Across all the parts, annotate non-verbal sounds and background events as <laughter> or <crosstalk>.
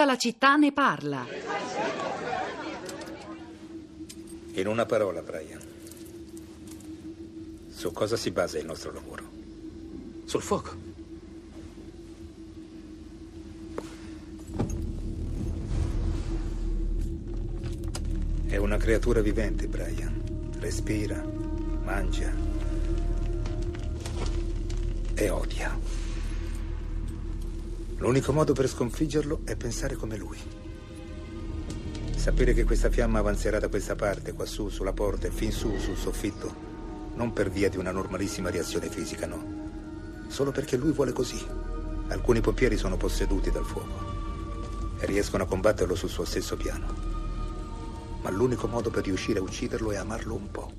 Tutta la città ne parla. In una parola, Brian. Su cosa si basa il nostro lavoro? Sul fuoco. È una creatura vivente, Brian. Respira, mangia e odia. L'unico modo per sconfiggerlo è pensare come lui. Sapere che questa fiamma avanzerà da questa parte, quassù, sulla porta e fin su, sul soffitto, non per via di una normalissima reazione fisica, no. Solo perché lui vuole così. Alcuni pompieri sono posseduti dal fuoco e riescono a combatterlo sul suo stesso piano. Ma l'unico modo per riuscire a ucciderlo è amarlo un po'.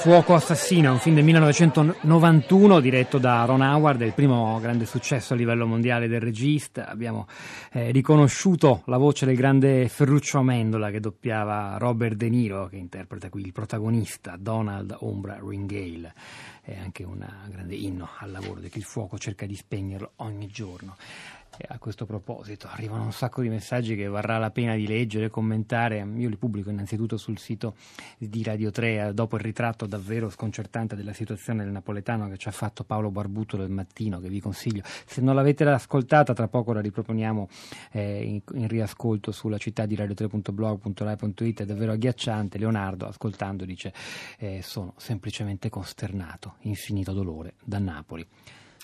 Fuoco Assassino, un film del 1991 diretto da Ron Howard, il primo grande successo a livello mondiale del regista. Abbiamo eh, riconosciuto la voce del grande Ferruccio Amendola che doppiava Robert De Niro, che interpreta qui il protagonista, Donald Ombra Ringale. È anche un grande inno al lavoro di chi il fuoco cerca di spegnerlo ogni giorno. E a questo proposito arrivano un sacco di messaggi che varrà la pena di leggere e commentare. Io li pubblico innanzitutto sul sito di Radio 3 eh, dopo il ritratto davvero sconcertante della situazione del napoletano che ci ha fatto Paolo Barbuto del mattino, che vi consiglio. Se non l'avete ascoltata, tra poco la riproponiamo eh, in, in, riascolto sulla città di radio3.blog.rai.it. È davvero agghiacciante. Leonardo, ascoltando, dice: eh, Sono semplicemente costernato, infinito dolore da Napoli.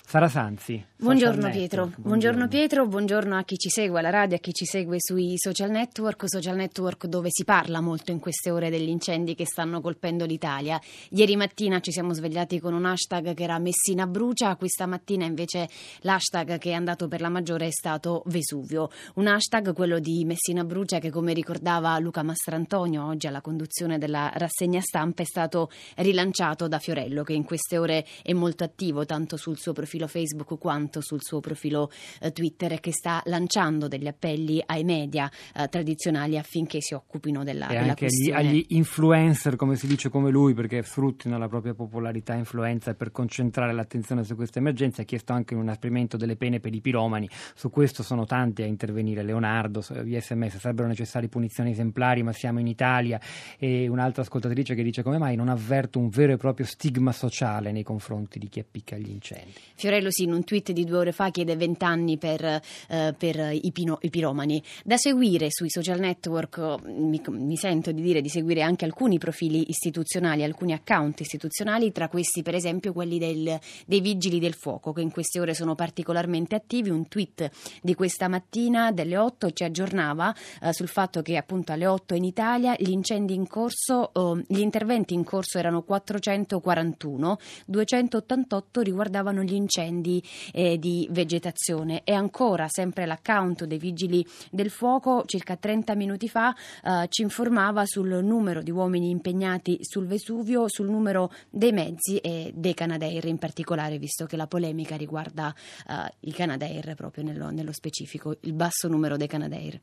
Sara Sanzi. Buongiorno Pietro. Buongiorno. buongiorno. Pietro, buongiorno a chi ci segue alla radio, a chi ci segue sui social network, social network dove si parla molto in queste ore degli incendi che stanno colpendo l'Italia. Ieri mattina ci siamo svegliati con un hashtag che era Messina brucia, questa mattina invece l'hashtag che è andato per la maggiore è stato Vesuvio. Un hashtag, quello di Messina brucia, che come ricordava Luca Mastrantonio oggi alla conduzione della rassegna stampa è stato rilanciato da Fiorello che in queste ore è molto attivo tanto sul suo profilo profilo Facebook quanto sul suo profilo eh, Twitter che sta lanciando degli appelli ai media eh, tradizionali affinché si occupino della, e della anche questione. Agli, agli influencer, come si dice come lui, perché sfruttino la propria popolarità e influenza per concentrare l'attenzione su questa emergenza. Ha chiesto anche un inasprimento delle pene per i piromani. Su questo sono tanti a intervenire. Leonardo, via sms, sarebbero necessarie punizioni esemplari, ma siamo in Italia. E un'altra ascoltatrice che dice come mai non avverto un vero e proprio stigma sociale nei confronti di chi appicca gli incendi. Fiorello in un tweet di due ore fa chiede 20 anni per, eh, per i, pino, i, piromani. Da seguire sui social network, mi, mi, sento di dire di seguire anche alcuni profili istituzionali, alcuni account istituzionali, tra questi per esempio quelli del, dei vigili del fuoco che in queste ore sono particolarmente attivi. Un tweet di questa mattina delle 8 ci aggiornava eh, sul fatto che appunto alle 8 in Italia gli incendi in corso, eh, gli interventi in corso erano 441, 288 riguardavano gli incendi incendi eh, di vegetazione. E ancora, sempre l'account dei Vigili del Fuoco, circa 30 minuti fa, eh, ci informava sul numero di uomini impegnati sul Vesuvio, sul numero dei mezzi e dei Canadair in particolare, visto che la polemica riguarda eh, i Canadair proprio nello, nello specifico, il basso numero dei Canadair.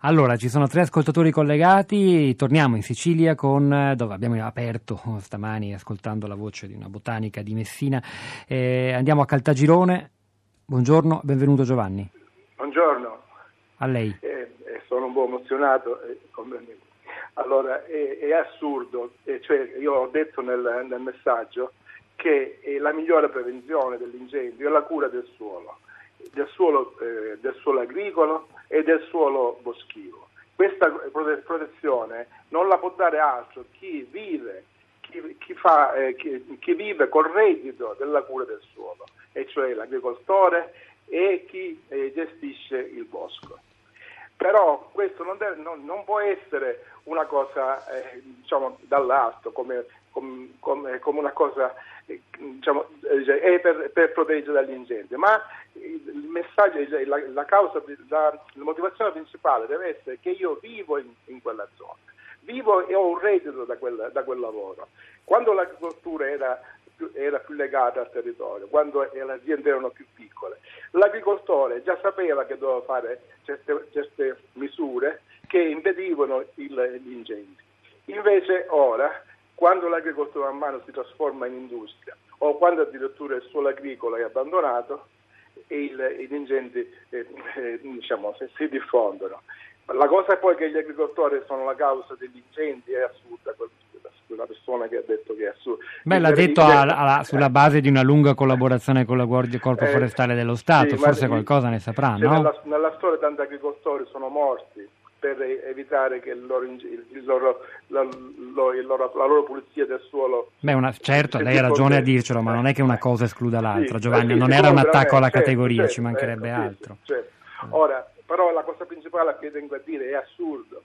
Allora, ci sono tre ascoltatori collegati, torniamo in Sicilia con, dove abbiamo aperto stamani ascoltando la voce di una botanica di Messina. Eh, andiamo a Caltagirone. Buongiorno, benvenuto Giovanni. Buongiorno. A lei. Eh, eh sono un po' emozionato. Eh, allora, è, è assurdo, cioè, io ho detto nel, nel messaggio che la migliore prevenzione dell'incendio è la cura del suolo del suolo, eh, del suolo agricolo e del suolo boschivo. Questa protezione non la può dare altro chi vive, chi, chi, fa, eh, chi, chi vive col reddito della cura del suolo, e cioè l'agricoltore e chi eh, gestisce il bosco. Però questo non, deve, non, non può essere una cosa eh, diciamo, dall'alto, come, come, come, una cosa diciamo, è per, per, proteggere dagli incendi, ma il messaggio, la, la, causa, la, la, motivazione principale deve essere che io vivo in, in quella zona, vivo e ho un reddito da quel, da quel lavoro. Quando l'agricoltura era era più legata al territorio, quando le aziende erano più piccole. L'agricoltore già sapeva che doveva fare certe, certe misure che impedivano il, gli incendi. Invece ora, quando l'agricoltura man mano si trasforma in industria o quando addirittura il suolo agricolo è abbandonato, gli incendi eh, eh, diciamo, si diffondono. La cosa poi che gli agricoltori sono la causa degli incendi è assurda, quella persona che ha detto che è assurda. Beh, l'ha detto alla, alla, sulla base di una lunga collaborazione con la Guardia Corpo eh, Forestale dello Stato, sì, forse qualcosa ne saprà, cioè no? Nella, nella storia tanti agricoltori sono morti per evitare che il loro, loro, la, loro, la, loro, pulizia del suolo. Beh, una, certo, lei ha ragione a dircelo, ma non è che una cosa escluda l'altra, sì, Giovanni, sì, non era un attacco alla certo, categoria, certo, ci mancherebbe ecco, altro. Certo. Ora, però la cosa principale che tengo a dire è assurdo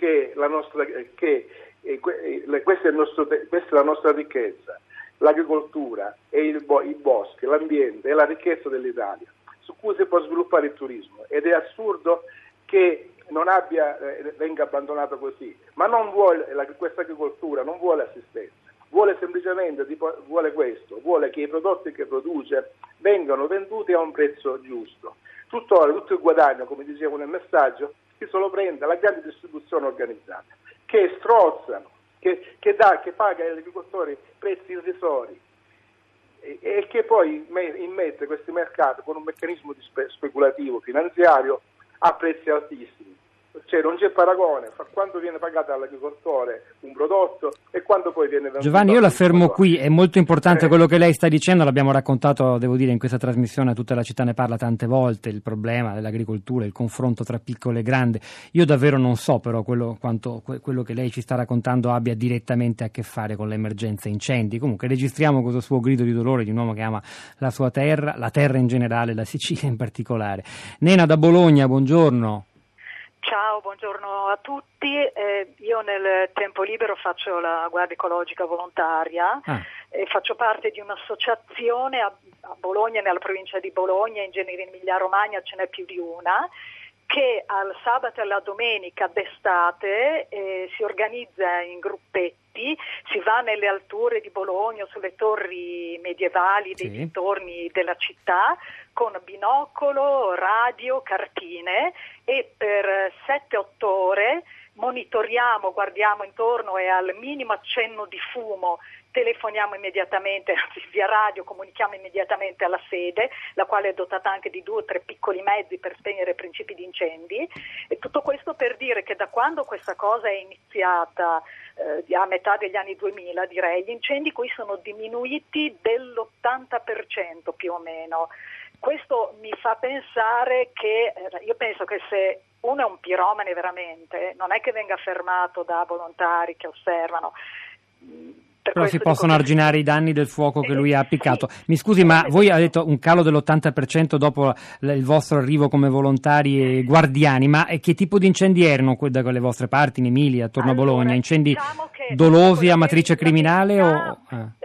che, nostra, che eh, questa, è nostro, questa, è la nostra ricchezza, l'agricoltura e il, i boschi, l'ambiente è la ricchezza dell'Italia su cui si può sviluppare il turismo. Ed è assurdo che non abbia, eh, venga abbandonato così, ma non vuole, questa agricoltura non vuole assistenza, vuole semplicemente vuole questo, vuole che i prodotti che produce vengano venduti a un prezzo giusto. Tuttora tutto il guadagno, come dicevo nel messaggio, si solo prende la grande distribuzione organizzata, che strozzano, che, che, dà, che paga agli agricoltori prezzi irrisori e, e che poi immette questi mercati con un meccanismo spe, speculativo finanziario a prezzi altissimi cioè non c'è paragone fra quanto viene pagato all'agricoltore un prodotto e quanto poi viene venduto. Giovanni, io la fermo qui, è molto importante eh. quello che lei sta dicendo, l'abbiamo raccontato, devo dire, in questa trasmissione, tutta la città ne parla tante volte, il problema dell'agricoltura, il confronto tra piccolo e grande. Io davvero non so però quello, quanto quello che lei ci sta raccontando abbia direttamente a che fare con l'emergenza incendi. Comunque registriamo questo suo grido di dolore di un uomo che ama la sua terra, la terra in generale, la Sicilia in particolare. Nena da Bologna, buongiorno. Ciao, buongiorno a tutti. Eh, io nel tempo libero faccio la guardia ecologica volontaria ah. e faccio parte di un'associazione a, a Bologna, nella provincia di Bologna, in genere in Emilia Romagna ce n'è più di una, che al sabato e alla domenica d'estate eh, si organizza in gruppetti, si va nelle alture di Bologna, sulle torri medievali dei sì. dintorni della città, con binocolo, radio, cartine e per 7-8 ore monitoriamo, guardiamo intorno e al minimo accenno di fumo telefoniamo immediatamente, anzi via radio comunichiamo immediatamente alla sede, la quale è dotata anche di due o tre piccoli mezzi per spegnere principi di incendi e tutto questo per dire che da quando questa cosa è iniziata eh, a metà degli anni 2000 direi, gli incendi qui sono diminuiti dell'80% più o meno. Questo mi fa pensare che, eh, io penso che se uno è un piromane veramente, non è che venga fermato da volontari che osservano però si possono arginare i danni del fuoco che lui ha appiccato. Mi scusi, ma voi avete detto un calo dell'80% dopo il vostro arrivo come volontari e guardiani, ma che tipo di incendi erano da quelle vostre parti in Emilia, attorno allora, a Bologna? Incendi diciamo dolosi a matrice criminale? O... Eh.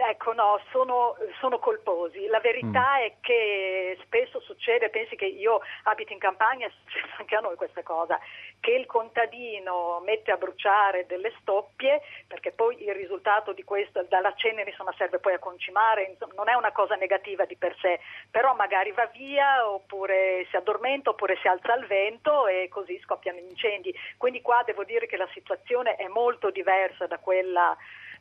No, sono, sono, colposi. La verità mm. è che spesso succede, pensi che io abito in campagna, <laughs> succede anche a noi questa cosa, che il contadino mette a bruciare delle stoppie perché poi il risultato di questo dalla cenere insomma, serve poi a concimare, insomma, non è una cosa negativa di per sé, però magari va via oppure si addormenta oppure si alza al vento e così scoppiano gli incendi. Quindi qua devo dire che la situazione è molto diversa da quella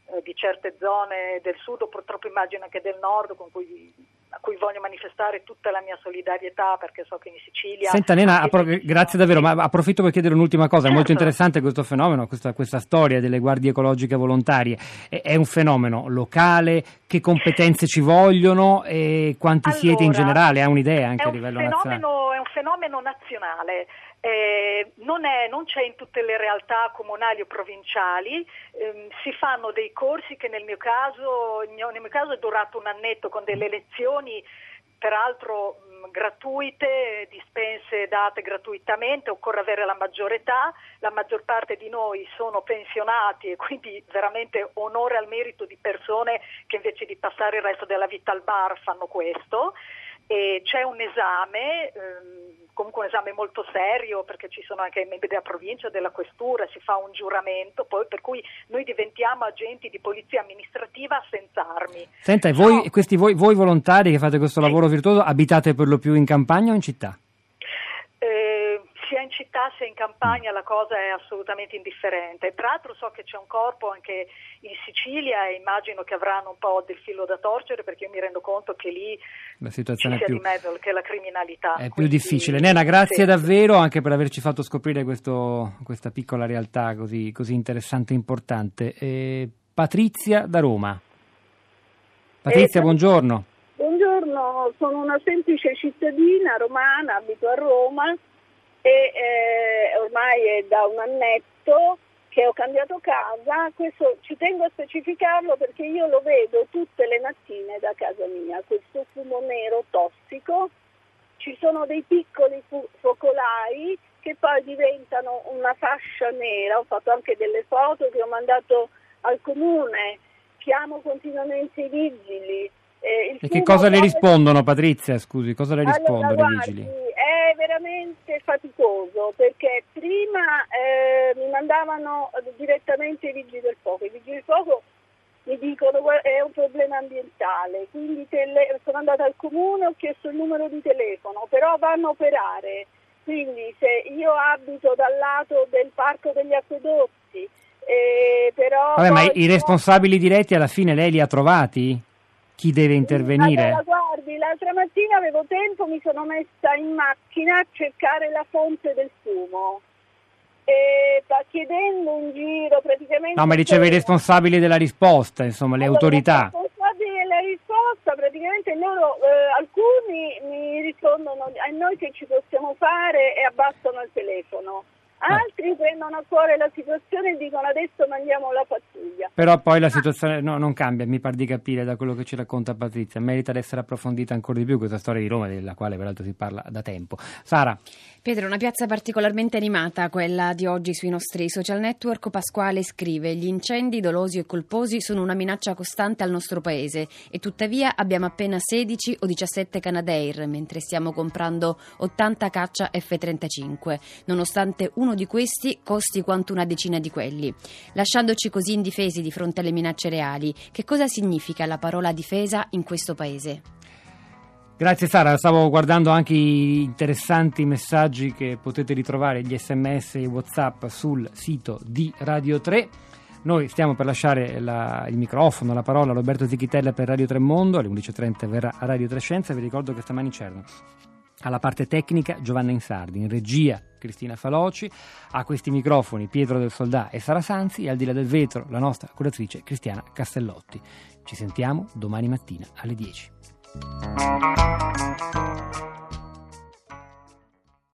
eh, di certe zone del sud o purtroppo immagino anche del nord con cui a cui voglio manifestare tutta la mia solidarietà perché so che in Sicilia... Senta Nena, appro- grazie davvero, ma approfitto per chiedere un'ultima cosa, certo. è molto certo. interessante questo fenomeno, questa, questa, storia delle guardie ecologiche volontarie, è, è, un fenomeno locale, che competenze ci vogliono e quanti allora, siete in generale, ha un'idea anche a livello fenomeno, nazionale? È un fenomeno nazionale. Eh, non, è, non, c'è in tutte le realtà comunali o provinciali, eh, si fanno dei corsi che nel mio, caso, nel mio caso è durato un annetto con delle lezioni peraltro mh, gratuite, dispense date gratuitamente, occorre avere la maggiore età, la maggior parte di noi sono pensionati e quindi veramente onore al merito di persone che invece di passare il resto della vita al bar fanno questo. E c'è un esame. Ehm, comunque un esame molto serio perché ci sono anche i membri della provincia, della questura, si fa un giuramento, poi, per cui noi diventiamo agenti di polizia amministrativa senza armi. Senta, e voi, no. questi voi, voi, volontari che fate questo lavoro virtuoso abitate per lo più in campagna o in città? Sia in città sia in campagna la cosa è assolutamente indifferente. Tra l'altro so che c'è un corpo anche in Sicilia e immagino che avranno un po' del filo da torcere perché io mi rendo conto che lì la situazione ci è più, di mezzo che la criminalità. È quindi, più difficile. Nena, grazie sì. davvero anche per averci fatto scoprire questo, questa piccola realtà così, così interessante e importante. Eh, Patrizia da Roma. Patrizia, eh, buongiorno. Buongiorno, sono una semplice cittadina romana, abito a Roma e eh, ormai è da un annetto che ho cambiato casa, questo ci tengo a specificarlo perché io lo vedo tutte le mattine da casa mia, questo fumo nero tossico, ci sono dei piccoli fu- focolai che poi diventano una fascia nera, ho fatto anche delle foto che ho mandato al comune, chiamo continuamente i vigili, eh, e che cosa le rispondono, Patrizia? Scusi, cosa le rispondono allora, i vigili? È veramente faticoso perché prima eh, mi mandavano direttamente i vigili del fuoco. I vigili del fuoco mi dicono che è un problema ambientale, quindi tele- sono andata al comune, ho chiesto il numero di telefono, però vanno a operare. Quindi se io abito dal lato del parco degli acquedotti, eh, però... Vabbè, ma i responsabili diretti alla fine lei li ha trovati? Chi deve intervenire? Allora, l'altra mattina avevo tempo, mi sono messa in macchina a cercare la fonte del fumo. E chiedendo in giro praticamente... No, ma riceve i responsabili della risposta, insomma, le allora, autorità. I responsabili della risposta, praticamente loro, eh, alcuni mi rispondono a noi che ci possiamo fare e abbassano il telefono. Altri eh. prendono a cuore la situazione e dicono adesso mandiamo la pattuglia. Però poi la situazione no, non cambia, mi pare di capire da quello che ci racconta Patrizia. Merita di essere approfondita ancora di più questa storia di Roma, della quale peraltro si parla da tempo. Sara. Pietro, una piazza particolarmente animata, quella di oggi sui nostri social network. Pasquale scrive: Gli incendi dolosi e colposi sono una minaccia costante al nostro paese e tuttavia abbiamo appena 16 o 17 Canadair, mentre stiamo comprando 80 caccia F-35, nonostante uno di questi costi quanto una decina di quelli. Lasciandoci così indifesi di fronte alle minacce reali, che cosa significa la parola difesa in questo paese? Grazie Sara, stavo guardando anche i interessanti messaggi che potete ritrovare, gli sms e whatsapp sul sito di Radio 3. Noi stiamo per lasciare la, il microfono, la parola a Roberto Zichitella per Radio 3 Mondo, alle 11.30 verrà a Radio 3 Scienza, vi ricordo che stamani c'erano alla parte tecnica Giovanna Insardi, in regia Cristina Faloci, a questi microfoni Pietro del Soldà e Sara Sanzi e al di là del vetro la nostra curatrice Cristiana Castellotti. Ci sentiamo domani mattina alle 10. Thank you.